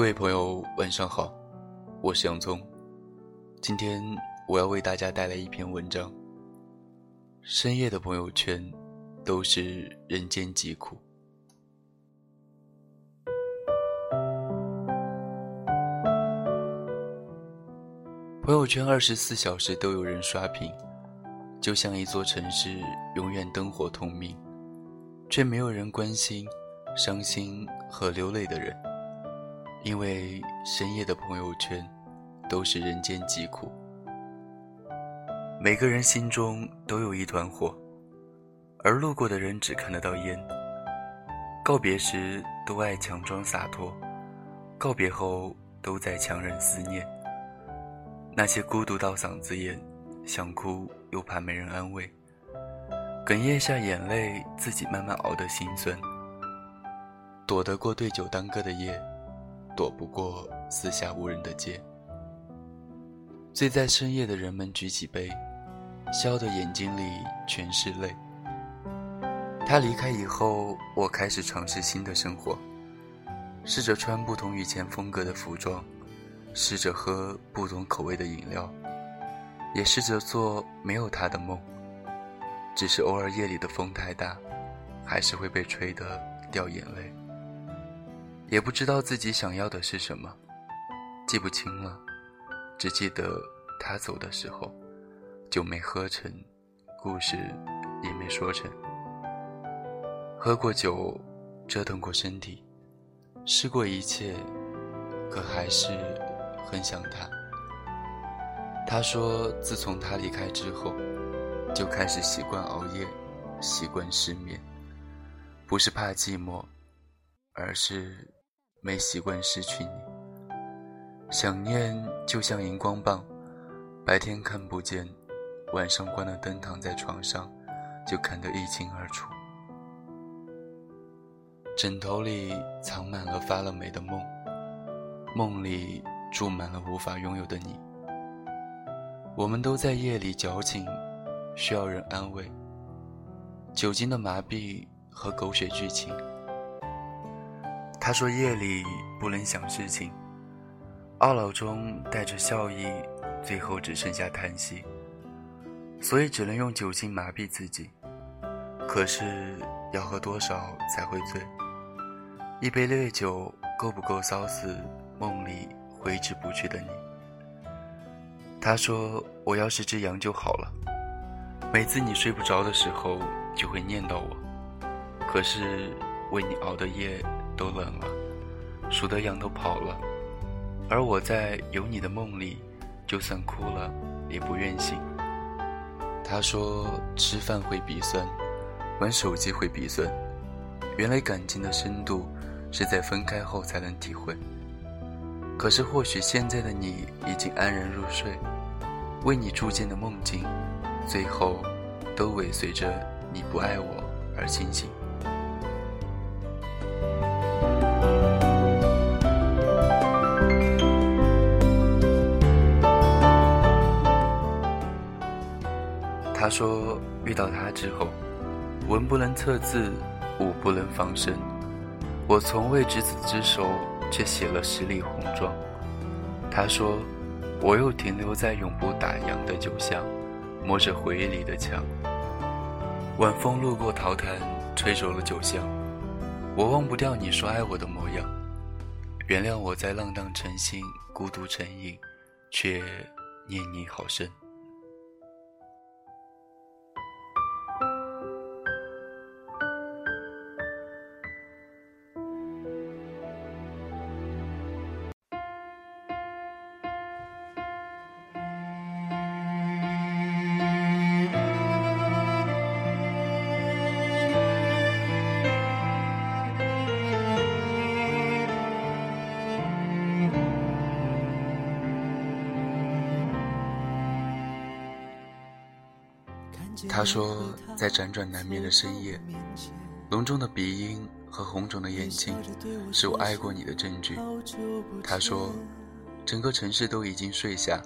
各位朋友，晚上好，我是洋葱。今天我要为大家带来一篇文章。深夜的朋友圈，都是人间疾苦。朋友圈二十四小时都有人刷屏，就像一座城市永远灯火通明，却没有人关心伤心和流泪的人。因为深夜的朋友圈，都是人间疾苦。每个人心中都有一团火，而路过的人只看得到烟。告别时都爱强装洒脱，告别后都在强忍思念。那些孤独到嗓子眼，想哭又怕没人安慰，哽咽下眼泪，自己慢慢熬的心酸。躲得过对酒当歌的夜。躲不过四下无人的街，醉在深夜的人们举起杯，笑的眼睛里全是泪。他离开以后，我开始尝试新的生活，试着穿不同以前风格的服装，试着喝不同口味的饮料，也试着做没有他的梦。只是偶尔夜里的风太大，还是会被吹得掉眼泪。也不知道自己想要的是什么，记不清了，只记得他走的时候，酒没喝成，故事也没说成。喝过酒，折腾过身体，试过一切，可还是很想他。他说，自从他离开之后，就开始习惯熬夜，习惯失眠，不是怕寂寞，而是。没习惯失去你，想念就像荧光棒，白天看不见，晚上关了灯躺在床上，就看得一清二楚。枕头里藏满了发了霉的梦，梦里住满了无法拥有的你。我们都在夜里矫情，需要人安慰。酒精的麻痹和狗血剧情。他说：“夜里不能想事情，懊恼中带着笑意，最后只剩下叹息。所以只能用酒精麻痹自己。可是要喝多少才会醉？一杯烈酒够不够骚死梦里挥之不去的你？”他说：“我要是只羊就好了，每次你睡不着的时候就会念叨我。可是为你熬的夜。”都冷了，数的羊都跑了，而我在有你的梦里，就算哭了也不愿醒。他说吃饭会鼻酸，玩手机会鼻酸，原来感情的深度是在分开后才能体会。可是或许现在的你已经安然入睡，为你铸建的梦境，最后都尾随着你不爱我而清醒。他说：“遇到他之后，文不能测字，武不能防身。我从未执子之手，却写了十里红妆。”他说：“我又停留在永不打烊的酒巷，摸着回忆里的墙。晚风路过桃坛，吹走了酒香。我忘不掉你说爱我的模样。原谅我在浪荡成性，孤独成瘾，却念你好深。”他说，在辗转难眠的深夜，浓重的鼻音和红肿的眼睛，是我爱过你的证据。他说，整个城市都已经睡下，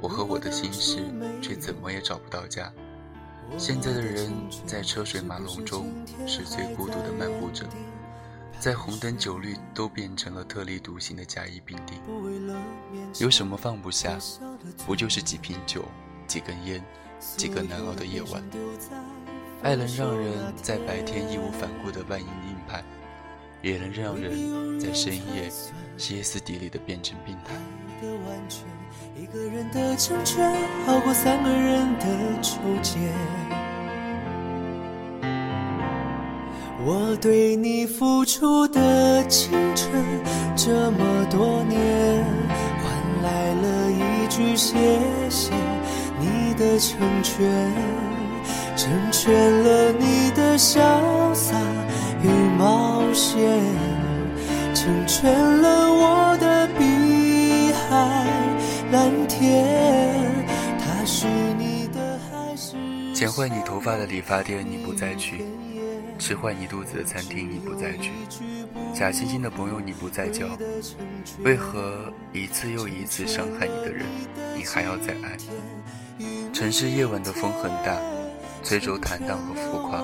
我和我的心事却怎么也找不到家。现在的人在车水马龙中是最孤独的漫步者，在红灯酒绿都变成了特立独行的甲乙丙丁。有什么放不下？不就是几瓶酒、几根烟、几个难熬的夜晚？爱能让人在白天义无反顾的万应硬派，也能让人在深夜歇斯底里的变成病态。一个人的成全，好过三个人的纠结。我对你付出的青春这么多年，换来了一句谢谢你的成全，成全了你的潇洒与冒险，成全了我的碧海蓝天。他是你的还是？剪坏你头发的理发店，你不再去。吃坏你肚子的餐厅，你不再去；假惺惺的朋友，你不再交。为何一次又一次伤害你的人，你还要再爱？城市夜晚的风很大，催逐坦荡和浮夸。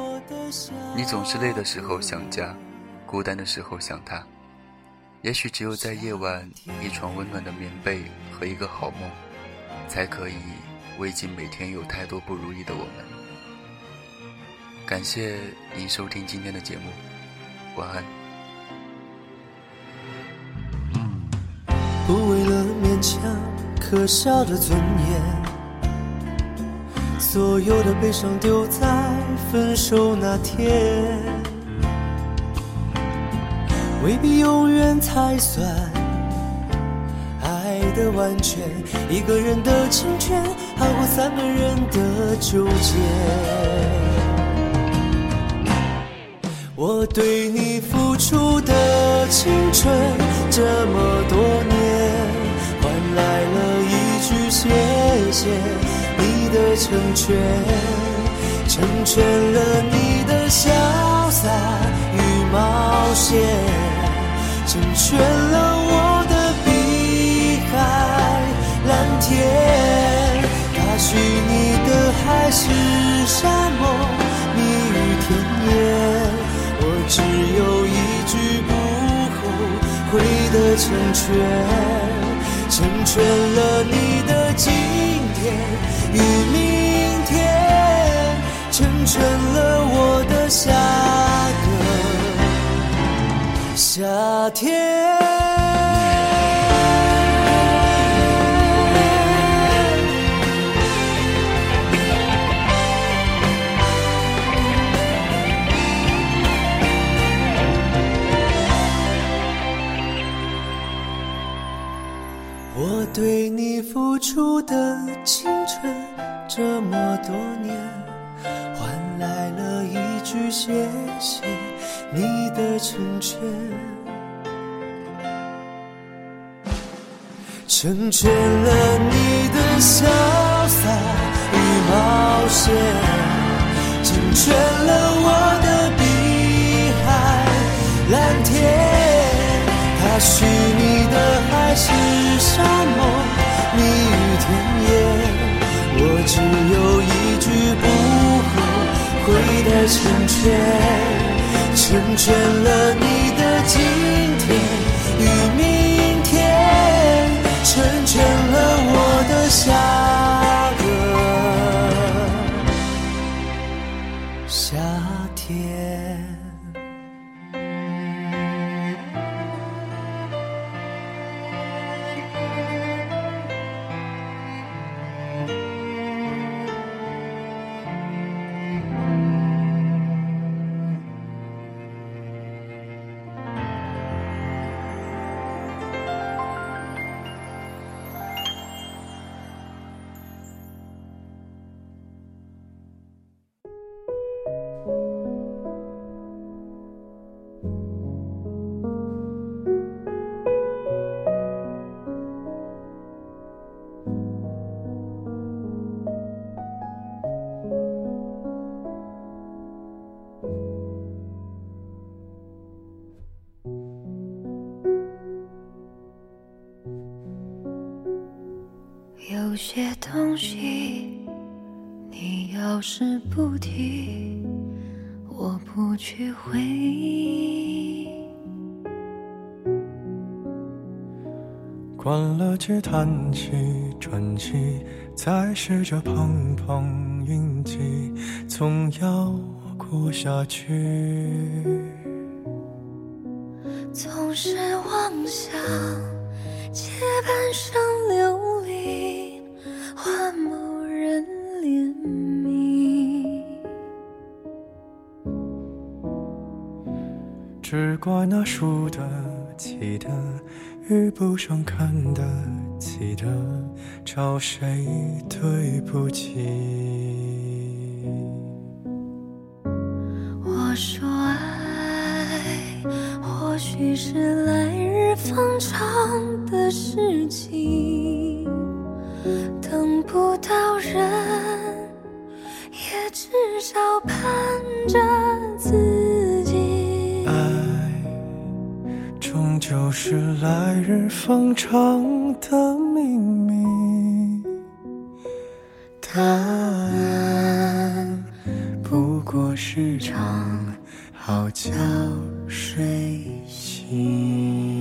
你总是累的时候想家，孤单的时候想他。也许只有在夜晚，一床温暖的棉被和一个好梦，才可以慰藉每天有太多不如意的我们。感谢您收听今天的节目，晚安。不为了勉强可笑的尊严，所有的悲伤丢在分手那天，未必永远才算爱的完全。一个人的成全，好过三个人的纠结。我对你付出的青春这么多年，换来了一句谢谢你的成全，成全了你的潇洒与冒险，成全了我的碧海蓝天。他许你的海誓山盟，蜜语甜言。我只有一句不后悔的成全，成全了你的今天与明天，成全了我的下个夏天。我对你付出的青春这么多年，换来了一句谢谢你的成全，成全了你的潇洒与冒险，成全了我的碧海蓝天，他许你的海誓山盟，蜜语甜言。只有一句不后悔的成全，成全了你的今天与明天，成全了我的下有些东西，你要是不提，我不去回忆。关了机，叹气，喘息，再试着碰碰运气，总要过下去。总是妄想借半生流。只怪那输得起的。遇不上看得起的，找谁对不起？我说爱，或许是来日方长的事情，等不到人，也至少盼着就是来日方长的秘密，答案不过是场好觉睡醒。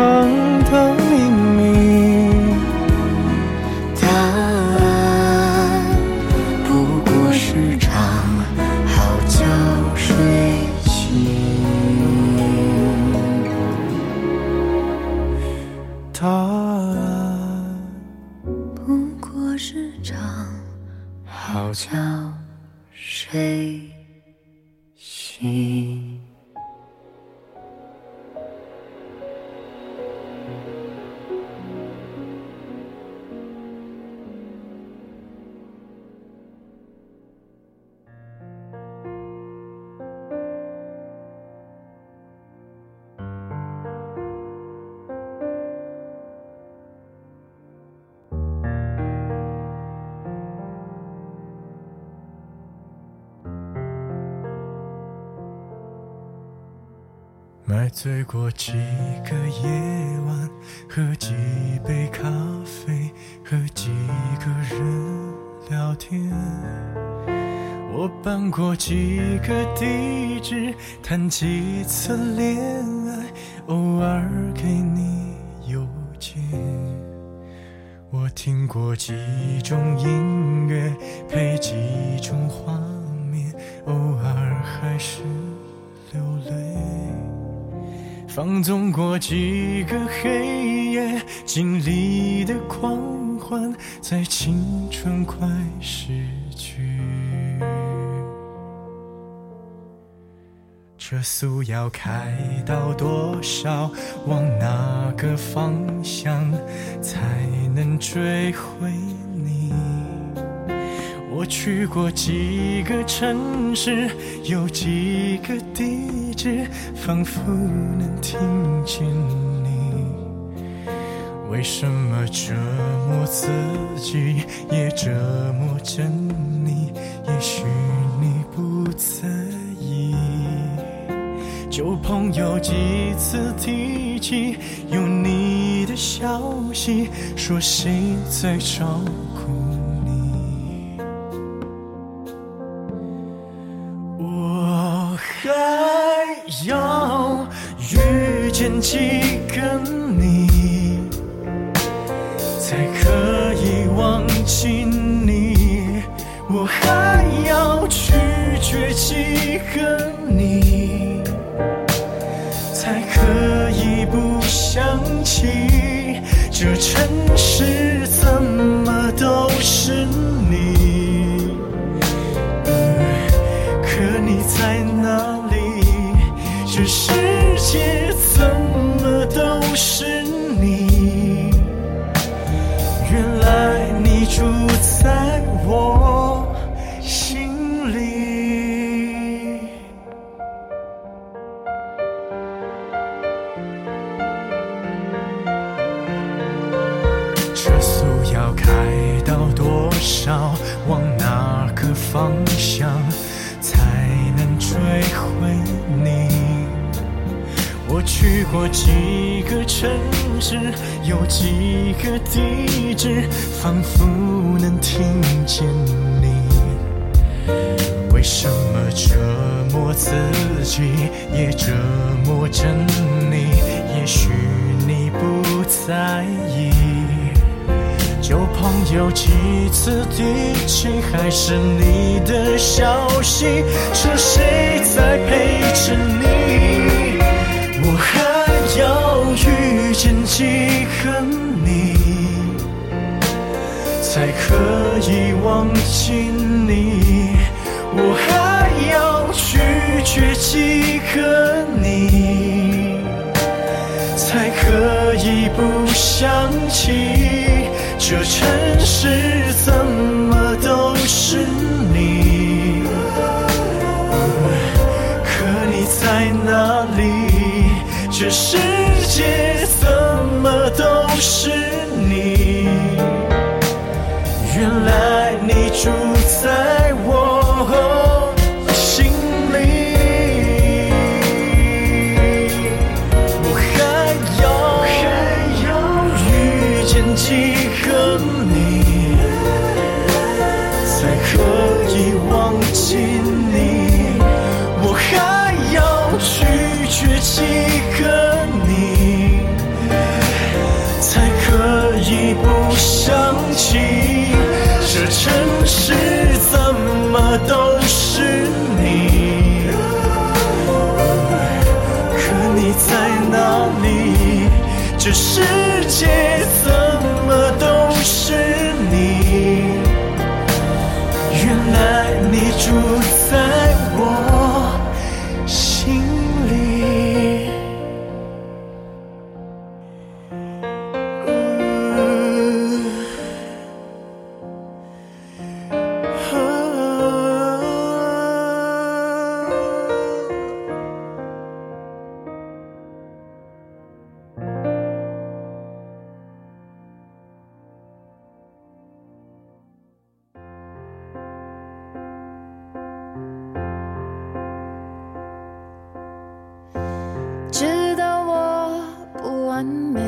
方买醉过几个夜晚，喝几杯咖啡，和几个人聊天。我搬过几个地址，谈几次恋爱，偶尔给你邮件。我听过几种音乐，配几种花放纵过几个黑夜，经历的狂欢，在青春快逝去。车速要开到多少？往哪个方向才能追回？去过几个城市，有几个地址，仿佛能听见你。为什么折磨自己，也折磨着你？也许你不在意。旧朋友几次提起有你的消息，说谁在找？见几个你，才可以忘记你？我还要拒绝几个不是你？原来你住在我城市，有几个地址，仿佛能听见你。为什么折磨自己，也折磨着你？也许你不在意。旧朋友几次提起，还是你的消息，是谁在陪着你？我还要遇见几个你，才可以忘记你？我还要拒绝几个你，才可以不想起？这城市怎么都是你？可你在哪里？这世界怎么都是只是。完美，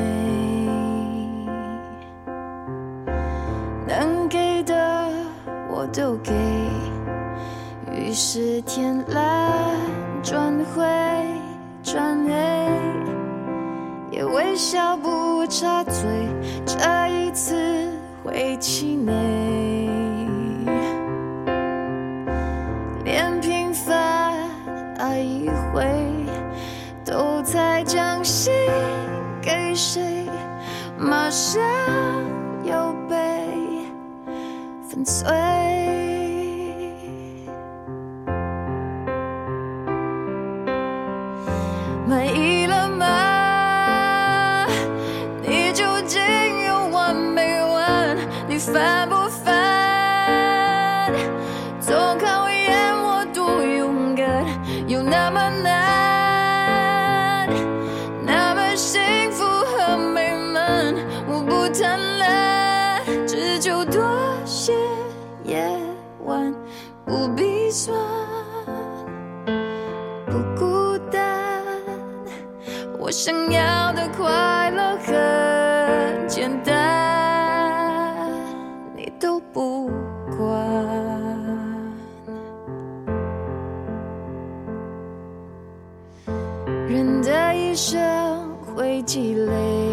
能给的我都给，于是天蓝转灰转黑，也微笑不插嘴，这一次会气馁。连平凡爱一回，都在将心谁，马上又被粉碎。都不管。人的一生会积累。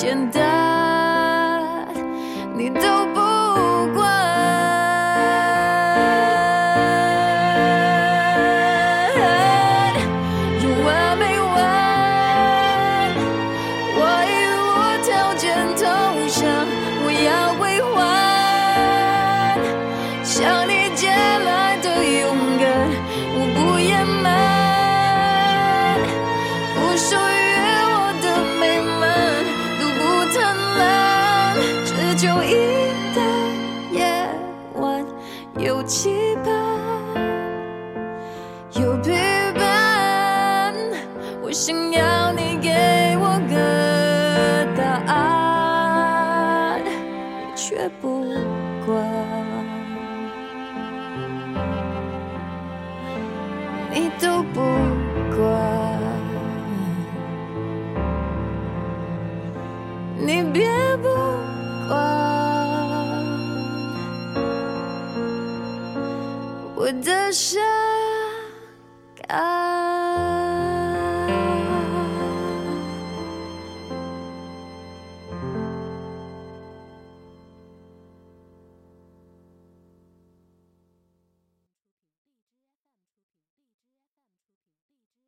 简单，